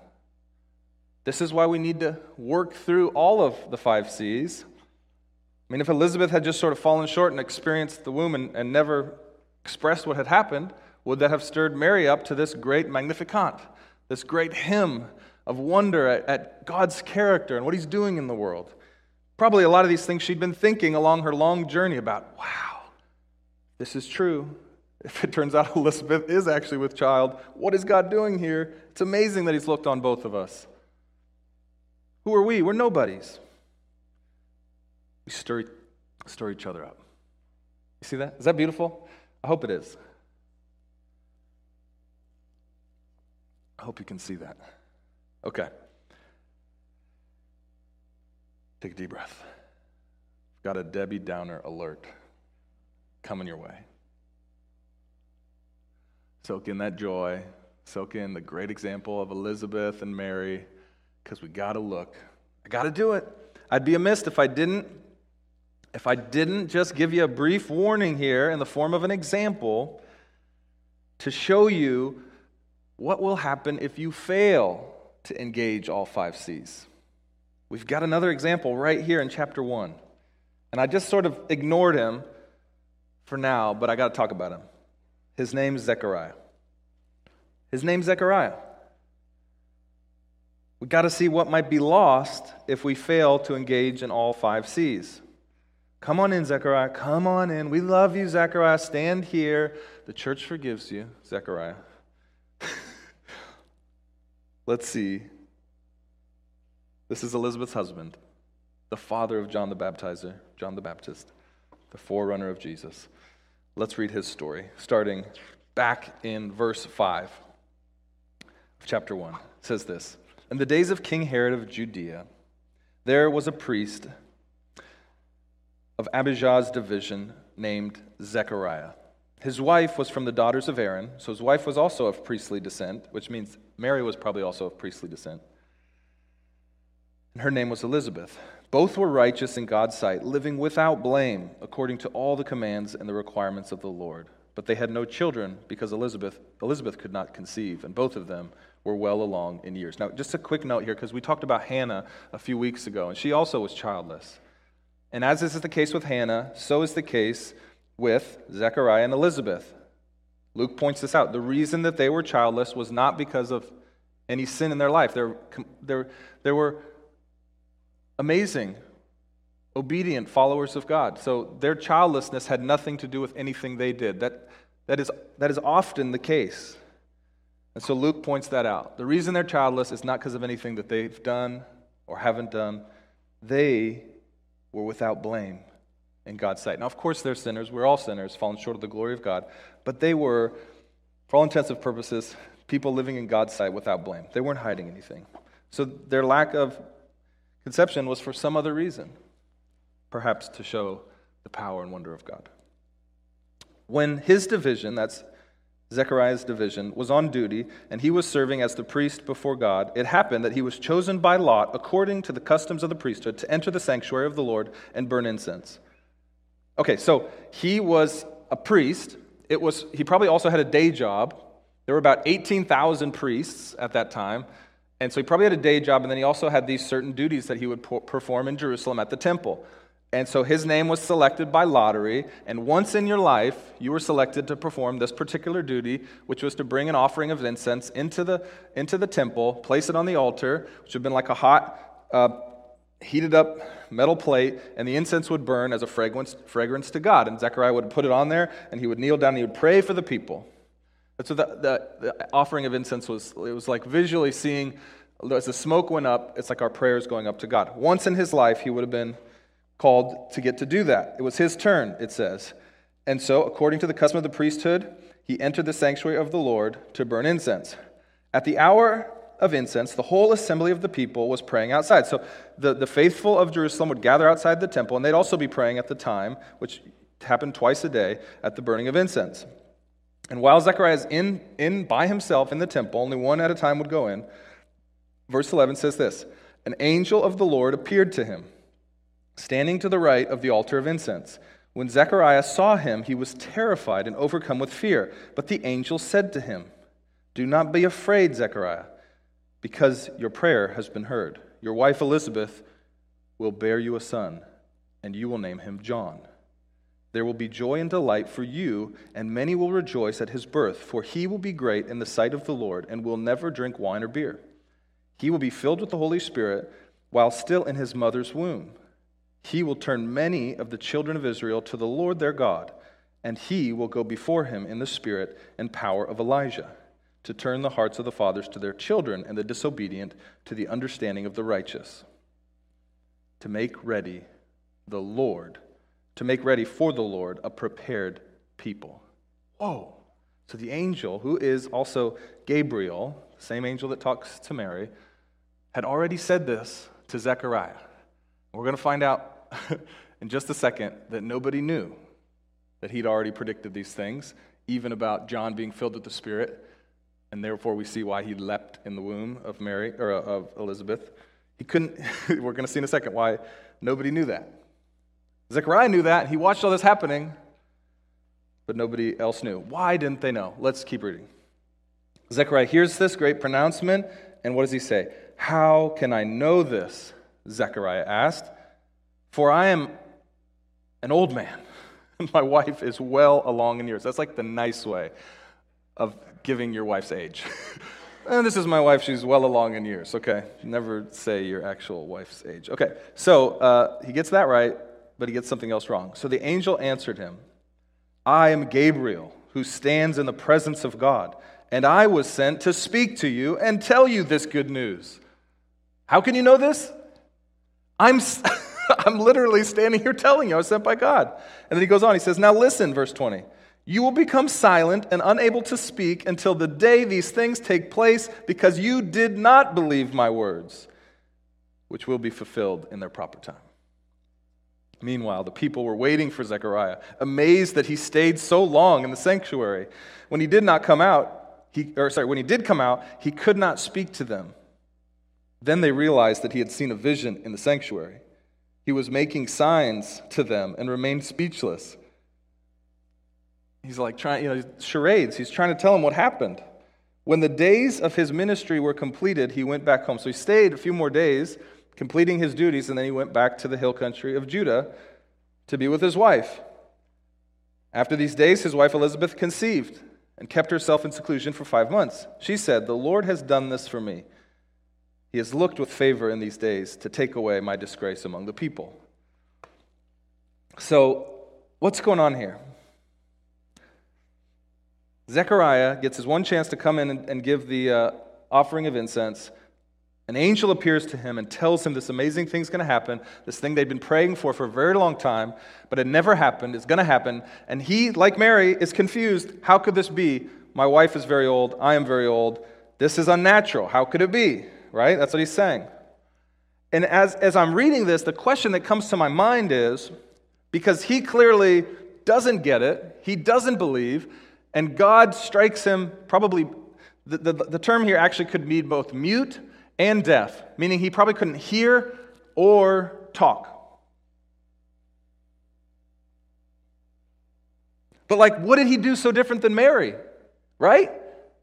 This is why we need to work through all of the five C's. I mean, if Elizabeth had just sort of fallen short and experienced the womb and, and never expressed what had happened, would that have stirred Mary up to this great Magnificat, this great hymn of wonder at, at God's character and what he's doing in the world? Probably a lot of these things she'd been thinking along her long journey about. Wow, this is true. *laughs* If it turns out *laughs* Elizabeth is actually with child, what is God doing here? It's amazing that He's looked on both of us. Who are we? We're nobodies. We stir, stir each other up. You see that? Is that beautiful? I hope it is. I hope you can see that. Okay. Take a deep breath. Got a Debbie Downer alert coming your way. Soak in that joy. Soak in the great example of Elizabeth and Mary, because we got to look. I got to do it. I'd be amiss if I didn't. If I didn't just give you a brief warning here in the form of an example to show you what will happen if you fail to engage all five C's. We've got another example right here in chapter 1. And I just sort of ignored him for now, but I got to talk about him. His name's Zechariah. His name's Zechariah. We got to see what might be lost if we fail to engage in all five C's. Come on in, Zechariah. Come on in. We love you, Zechariah. Stand here. The church forgives you, Zechariah. *laughs* Let's see. This is Elizabeth's husband, the father of John the Baptizer, John the Baptist the forerunner of Jesus. Let's read his story, starting back in verse 5 of chapter 1. It says this In the days of King Herod of Judea, there was a priest of Abijah's division named Zechariah. His wife was from the daughters of Aaron, so his wife was also of priestly descent, which means Mary was probably also of priestly descent. And her name was Elizabeth. Both were righteous in God's sight, living without blame, according to all the commands and the requirements of the Lord. But they had no children because Elizabeth, Elizabeth could not conceive, and both of them were well along in years. Now, just a quick note here, because we talked about Hannah a few weeks ago, and she also was childless. And as this is the case with Hannah, so is the case with Zechariah and Elizabeth. Luke points this out. The reason that they were childless was not because of any sin in their life. There, there, there were amazing, obedient followers of God. So their childlessness had nothing to do with anything they did. That, that, is, that is often the case. And so Luke points that out. The reason they're childless is not because of anything that they've done or haven't done. They were without blame in God's sight. Now, of course, they're sinners. We're all sinners, fallen short of the glory of God. But they were, for all intents and purposes, people living in God's sight without blame. They weren't hiding anything. So their lack of conception was for some other reason, perhaps to show the power and wonder of God. When his division, that's Zechariah's division, was on duty and he was serving as the priest before God, it happened that he was chosen by lot, according to the customs of the priesthood, to enter the sanctuary of the Lord and burn incense. Okay, so he was a priest. It was, he probably also had a day job. There were about 18,000 priests at that time. And so he probably had a day job, and then he also had these certain duties that he would perform in Jerusalem at the temple. And so his name was selected by lottery. And once in your life, you were selected to perform this particular duty, which was to bring an offering of incense into the, into the temple, place it on the altar, which would have been like a hot, uh, heated up metal plate, and the incense would burn as a fragrance, fragrance to God. And Zechariah would put it on there, and he would kneel down and he would pray for the people. That's what the, the, the offering of incense was. It was like visually seeing, as the smoke went up, it's like our prayers going up to God. Once in his life, he would have been called to get to do that. It was his turn, it says. And so, according to the custom of the priesthood, he entered the sanctuary of the Lord to burn incense. At the hour of incense, the whole assembly of the people was praying outside. So the, the faithful of Jerusalem would gather outside the temple, and they'd also be praying at the time, which happened twice a day, at the burning of incense. And while Zechariah is in, in by himself in the temple, only one at a time would go in. Verse 11 says this An angel of the Lord appeared to him standing to the right of the altar of incense. When Zechariah saw him, he was terrified and overcome with fear. But the angel said to him, Do not be afraid, Zechariah, because your prayer has been heard. Your wife Elizabeth will bear you a son, and you will name him John. There will be joy and delight for you, and many will rejoice at his birth, for he will be great in the sight of the Lord, and will never drink wine or beer. He will be filled with the Holy Spirit while still in his mother's womb he will turn many of the children of Israel to the Lord their God, and he will go before him in the spirit and power of Elijah, to turn the hearts of the fathers to their children and the disobedient to the understanding of the righteous, to make ready the Lord, to make ready for the Lord a prepared people. Whoa. So the angel, who is also Gabriel, the same angel that talks to Mary, had already said this to Zechariah. We're going to find out *laughs* in just a second that nobody knew that he'd already predicted these things, even about John being filled with the Spirit, and therefore we see why he leapt in the womb of Mary or of Elizabeth. He couldn't. *laughs* we're going to see in a second why nobody knew that. Zechariah knew that. He watched all this happening, but nobody else knew. Why didn't they know? Let's keep reading. Zechariah hears this great pronouncement, and what does he say? How can I know this? Zechariah asked. For I am an old man, and *laughs* my wife is well along in years. That's like the nice way of giving your wife's age. *laughs* and this is my wife, she's well along in years. Okay, never say your actual wife's age. Okay, so uh, he gets that right, but he gets something else wrong. So the angel answered him I am Gabriel, who stands in the presence of God, and I was sent to speak to you and tell you this good news. How can you know this? I'm. *laughs* I'm literally standing here telling you I was sent by God. And then he goes on, he says, Now listen, verse 20. You will become silent and unable to speak until the day these things take place because you did not believe my words, which will be fulfilled in their proper time. Meanwhile, the people were waiting for Zechariah, amazed that he stayed so long in the sanctuary. When he did not come out, he, or sorry, when he did come out, he could not speak to them. Then they realized that he had seen a vision in the sanctuary. He was making signs to them and remained speechless. He's like trying, you know, charades. He's trying to tell them what happened. When the days of his ministry were completed, he went back home. So he stayed a few more days, completing his duties, and then he went back to the hill country of Judah to be with his wife. After these days, his wife Elizabeth conceived and kept herself in seclusion for five months. She said, The Lord has done this for me. He has looked with favor in these days to take away my disgrace among the people. So, what's going on here? Zechariah gets his one chance to come in and, give the uh, offering of incense. An angel appears to him and tells him this amazing thing's going to happen, this thing they'd been praying for for a very long time, but it never happened. It's going to happen. And he, like Mary, is confused. How could this be? My wife is very old. I am very old. This is unnatural. How could it be? Right? That's what he's saying. And as, as I'm reading this, the question that comes to my mind is because he clearly doesn't get it, he doesn't believe, and God strikes him, probably, the, the, the, term here actually could mean both mute and deaf, meaning he probably couldn't hear or talk. But, like, what did he do so different than Mary? Right?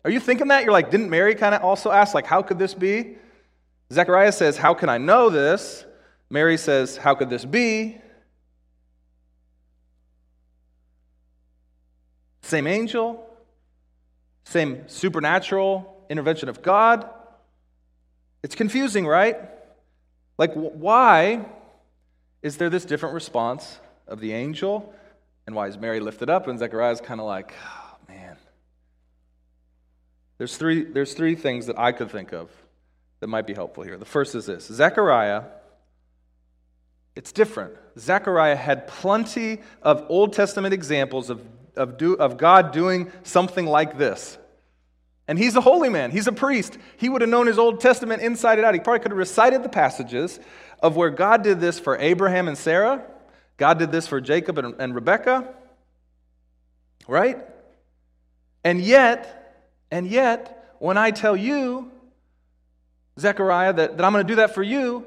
Are you thinking that? You're like, didn't Mary kind of also ask, like, how could this be? Zechariah says, How can I know this? Mary says, How could this be? Same angel, same supernatural intervention of God. It's confusing, right? Like, why is there this different response of the angel? And why is Mary lifted up? And Zechariah's kind of like, oh, man. There's three, there's three things that I could think of that might be helpful here. The first is this Zechariah, it's different. Zechariah had plenty of Old Testament examples of of, do, of God doing something like this. And he's a holy man, he's a priest. He would have known his Old Testament inside and out. He probably could have recited the passages of where God did this for Abraham and Sarah, God did this for Jacob and, and Rebekah, right? And yet, and yet, when I tell you, Zechariah, that, that I'm going to do that for you,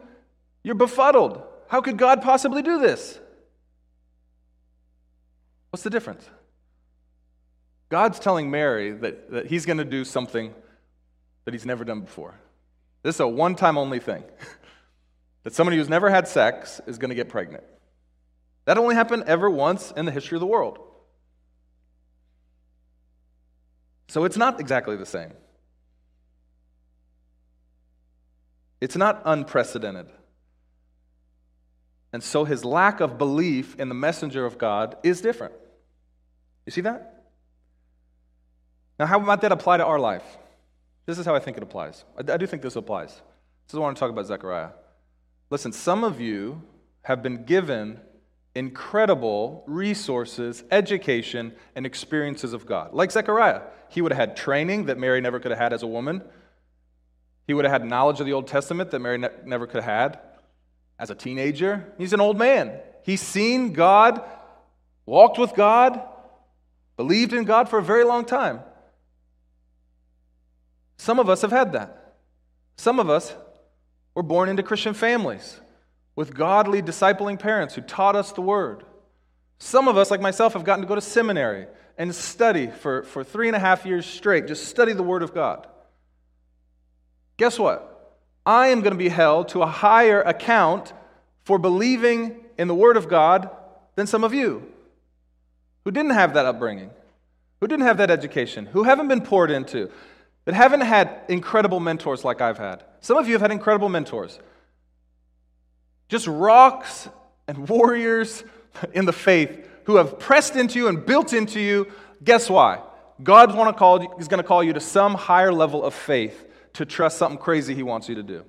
you're befuddled. How could God possibly do this? What's the difference? God's telling Mary that, that he's going to do something that he's never done before. This is a one time only thing. *laughs* that somebody who's never had sex is going to get pregnant. That only happened ever once in the history of the world. So it's not exactly the same. It's not unprecedented. And so his lack of belief in the messenger of God is different. You see that? Now, how might that apply to our life? This is how I think it applies. I, do think this applies. This is what I want to talk about Zechariah. Listen, some of you have been given incredible resources, education, and experiences of God. Like Zechariah, he would have had training that Mary never could have had as a woman. He would have had knowledge of the Old Testament that Mary ne- never could have had as a teenager. He's an old man. He's seen God, walked with God, believed in God for a very long time. Some of us have had that. Some of us were born into Christian families with godly, discipling parents who taught us the word. Some of us, like myself, have gotten to go to seminary and study for, for three and a half years straight, just study the word of God. Guess what? I am going to be held to a higher account for believing in the word of God than some of you who didn't have that upbringing, who didn't have that education, who haven't been poured into that haven't had incredible mentors like I've had. Some of you have had incredible mentors. Just rocks and warriors *laughs* in the faith who have pressed into you and built into you. Guess why? God want to call, is going to call you to some higher level of faith to trust something crazy he wants you to do.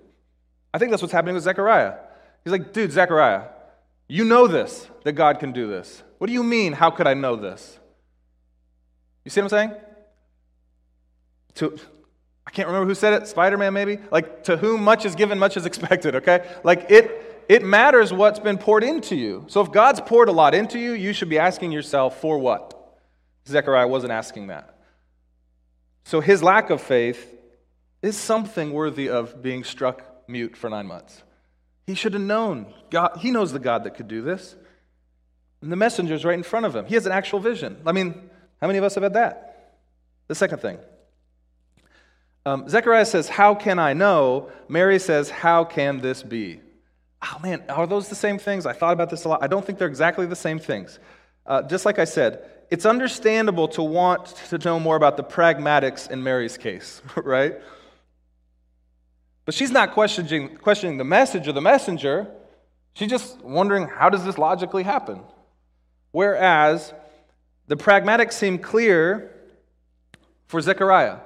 I think that's what's happening with Zechariah. He's like, dude, Zechariah, you know this, that God can do this. What do you mean, how could I know this? You see what I'm saying? To, I can't remember who said it, Spider Man maybe? Like, to whom much is given, much is expected, okay? Like, it, it matters what's been poured into you. So if God's poured a lot into you, you should be asking yourself, for what? Zechariah wasn't asking that. So his lack of faith is something worthy of being struck mute for nine months. He should have known. God, he knows the God that could do this. And the messenger's right in front of him. He has an actual vision. I mean, how many of us have had that? The second thing. Um, Zechariah says, How can I know? Mary says, How can this be? Oh man, are those the same things? I thought about this a lot. I don't think they're exactly the same things. Uh, just like I said, it's understandable to want to know more about the pragmatics in Mary's case, *laughs* right? But she's not questioning, questioning the message or the messenger. She's just wondering, how does this logically happen? Whereas the pragmatics seem clear for Zechariah.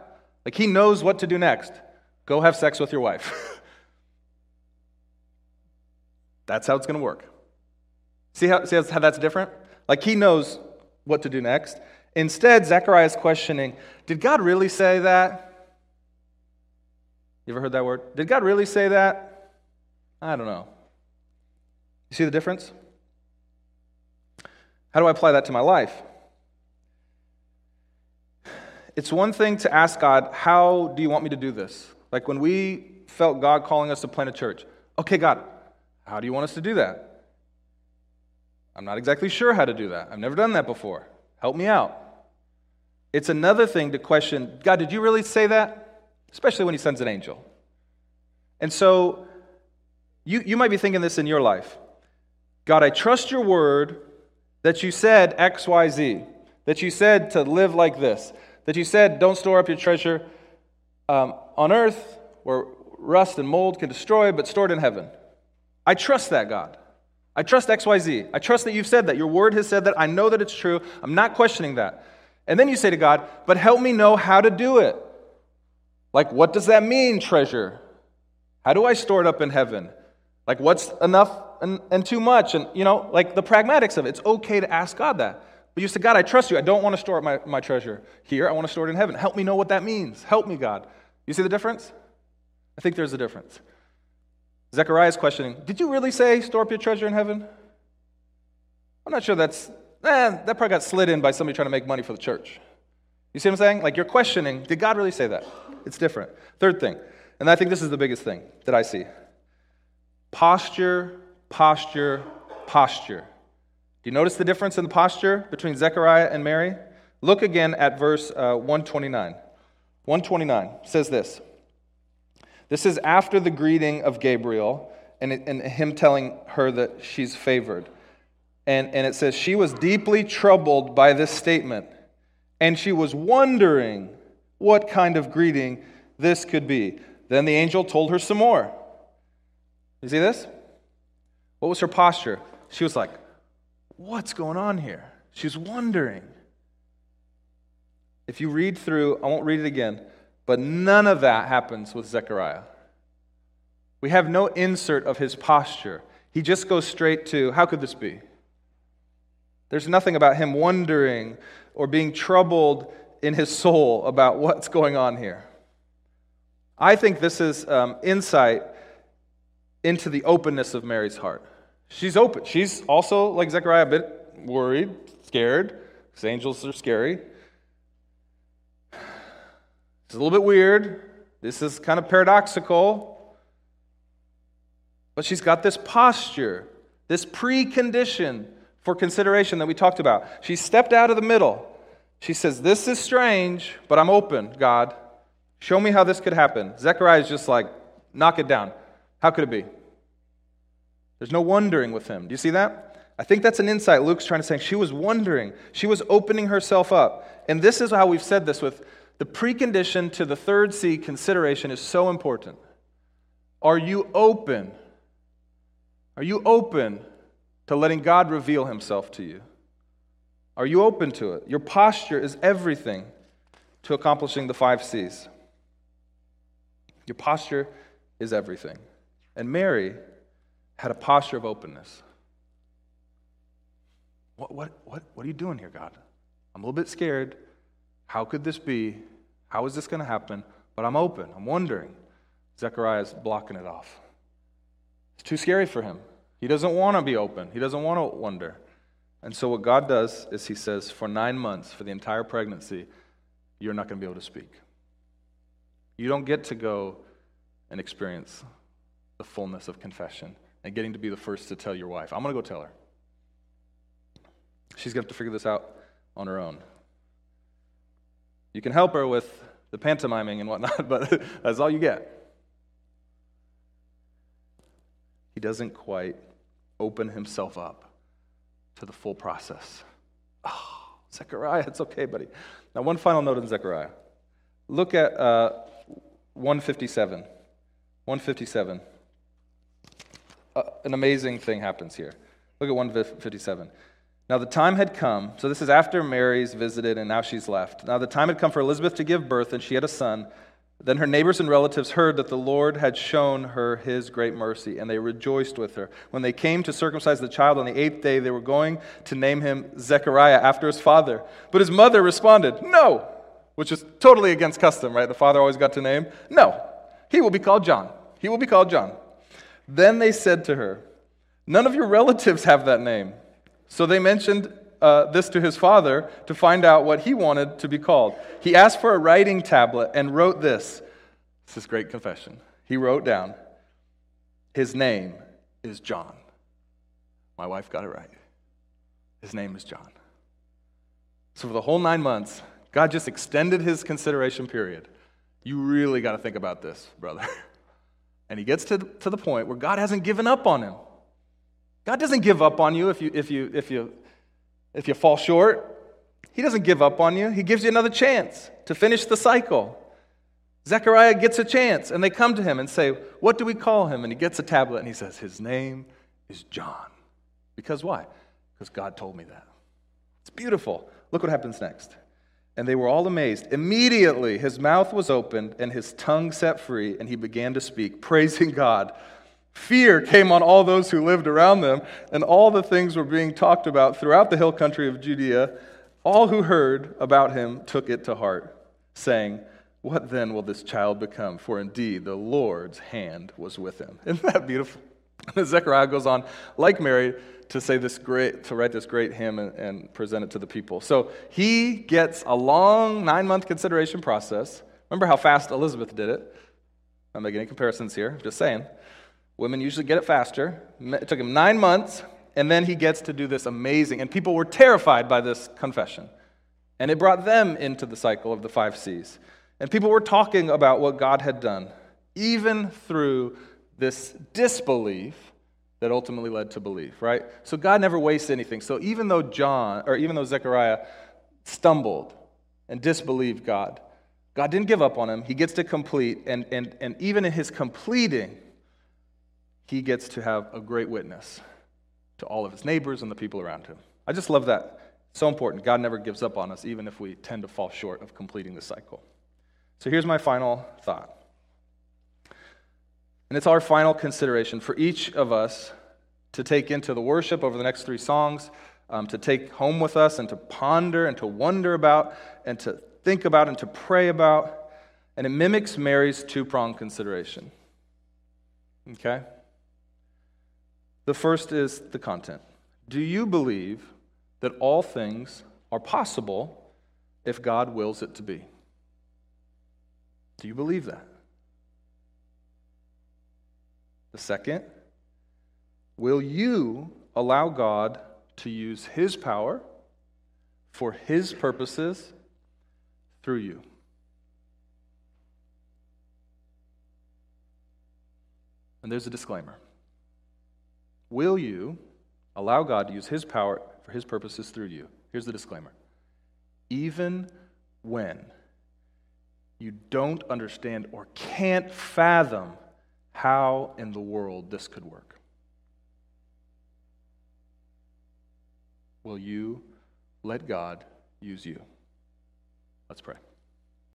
Like he knows what to do next go have sex with your wife. *laughs* that's how it's going to work. See how, see how that's different? Like he knows what to do next. Instead, Zechariah is questioning Did God really say that? You ever heard that word? Did God really say that? I don't know. You see the difference? How do I apply that to my life? It's one thing to ask God, How do you want me to do this? Like when we felt God calling us to plant a church. Okay, God, how do you want us to do that? I'm not exactly sure how to do that. I've never done that before. Help me out. It's another thing to question God, did you really say that? especially when he sends an angel. And so you, you might be thinking this in your life God, I trust your word that you said X, Y, Z, that you said to live like this, that you said don't store up your treasure um, on earth where rust and mold can destroy, but stored in heaven. I trust that, God. I trust XYZ. I trust that you've said that. Your word has said that. I know that it's true. I'm not questioning that. And then you say to God, but help me know how to do it. Like, what does that mean, treasure? How do I store it up in heaven? Like, what's enough and, and too much? And, you know, like the pragmatics of it. It's okay to ask God that. But you say, God, I trust you. I don't want to store up my, my treasure here. I want to store it in heaven. Help me know what that means. Help me, God. You see the difference? I think there's a difference. Zechariah's questioning, Did you really say store up your treasure in heaven? I'm not sure that's, eh, that probably got slid in by somebody trying to make money for the church. You see what I'm saying? Like you're questioning, did God really say that? It's different. Third thing, and I think this is the biggest thing that I see posture, posture, posture. Do you notice the difference in the posture between Zechariah and Mary? Look again at verse uh, 129. 129 says this. This is after the greeting of Gabriel and, it, and him telling her that she's favored. And, and it says, She was deeply troubled by this statement, and she was wondering what kind of greeting this could be. Then the angel told her some more. You see this? What was her posture? She was like, What's going on here? She's wondering. If you read through, I won't read it again, but none of that happens with Zechariah. We have no insert of his posture. He just goes straight to, How could this be? There's nothing about him wondering or being troubled in his soul about what's going on here. I think this is um, insight into the openness of Mary's heart. She's open. She's also, like Zechariah, a bit worried, scared, because angels are scary. It's a little bit weird. This is kind of paradoxical. But she's got this posture, this precondition for consideration that we talked about. She stepped out of the middle. She says, This is strange, but I'm open, God. Show me how this could happen. Zechariah is just like, knock it down. How could it be? There's no wondering with him. Do you see that? I think that's an insight Luke's trying to say. She was wondering, she was opening herself up. And this is how we've said this with the precondition to the third C consideration is so important. Are you open? Are you open to letting God reveal himself to you? Are you open to it? Your posture is everything to accomplishing the five C's. Your posture is everything. And Mary had a posture of openness. What, what, what, what are you doing here, God? I'm a little bit scared. How could this be? How is this going to happen? But I'm open. I'm wondering. Zechariah is blocking it off. It's too scary for him. He doesn't want to be open, he doesn't want to wonder. And so, what God does is He says, for nine months, for the entire pregnancy, you're not going to be able to speak. You don't get to go and experience the fullness of confession and getting to be the first to tell your wife. I'm going to go tell her. She's going to have to figure this out on her own. You can help her with the pantomiming and whatnot, *laughs* but that's all you get. He doesn't quite open himself up to the full process. Oh, Zechariah, it's okay, buddy. Now, one final note on Zechariah. Look at uh, 157. 157. Uh, an amazing thing happens here. Look at 157. Now the time had come, so this is after Mary's visited and now she's left. Now the time had come for Elizabeth to give birth, and she had a son. Then her neighbors and relatives heard that the Lord had shown her his great mercy, and they rejoiced with her. When they came to circumcise the child on the eighth day, they were going to name him Zechariah after his father. But his mother responded, No, which is totally against custom, right? The father always got to name. No, he will be called John. He will be called John. Then they said to her, None of your relatives have that name. So they mentioned uh, this to his father to find out what he wanted to be called. He asked for a writing tablet and wrote this. This is great confession. He wrote down, His name is John. My wife got it right. His name is John. So for the whole nine months, God just extended his consideration period. You really got to think about this, brother. *laughs* And he gets to, to the point where God hasn't given up on him. God doesn't give up on you if you, if you, if you, if you fall short. He doesn't give up on you. He gives you another chance to finish the cycle. Zechariah gets a chance, and they come to him and say, What do we call him? And he gets a tablet and he says, His name is John. Because why? Because God told me that. It's beautiful. Look what happens next. And they were all amazed. Immediately his mouth was opened and his tongue set free, and he began to speak, *laughs* praising God. Fear came on all those who lived around them, and all the things were being talked about throughout the hill country of Judea. All who heard about him took it to heart, saying, What then will this child become? For indeed the Lord's hand was with him. *laughs* Isn't that beautiful? *laughs* Zechariah goes on, like Mary, to say this great, to write this great hymn and, and present it to the people. So he gets a long nine month consideration process. Remember how fast Elizabeth did it? I'm making any comparisons here, just saying. Women usually get it faster. It took him nine months, and then he gets to do this amazing. And people were terrified by this confession. And it brought them into the cycle of the five C's. And people were talking about what God had done, even through this disbelief that ultimately led to belief, right? So God never wastes anything. So even though John, or even though Zechariah stumbled and disbelieved God, God didn't give up on him. He gets to complete, and, and, and even in his completing, he gets to have a great witness to all of his neighbors and the people around him. I just love that. So important. God never gives up on us, even if we tend to fall short of completing the cycle. So here's my final thought. And it's our final consideration for each of us to take into the worship over the next three songs, um, to take home with us and to ponder and to wonder about and to think about and to pray about. And it mimics Mary's two pronged consideration. Okay? The first is the content. Do you believe that all things are possible if God wills it to be? Do you believe that? The second, will you allow God to use His power for His purposes through you? And there's a disclaimer. Will you allow God to use His power for His purposes through you? Here's the disclaimer. Even when you don't understand or can't fathom how in the world this could work, will you let God use you? Let's pray.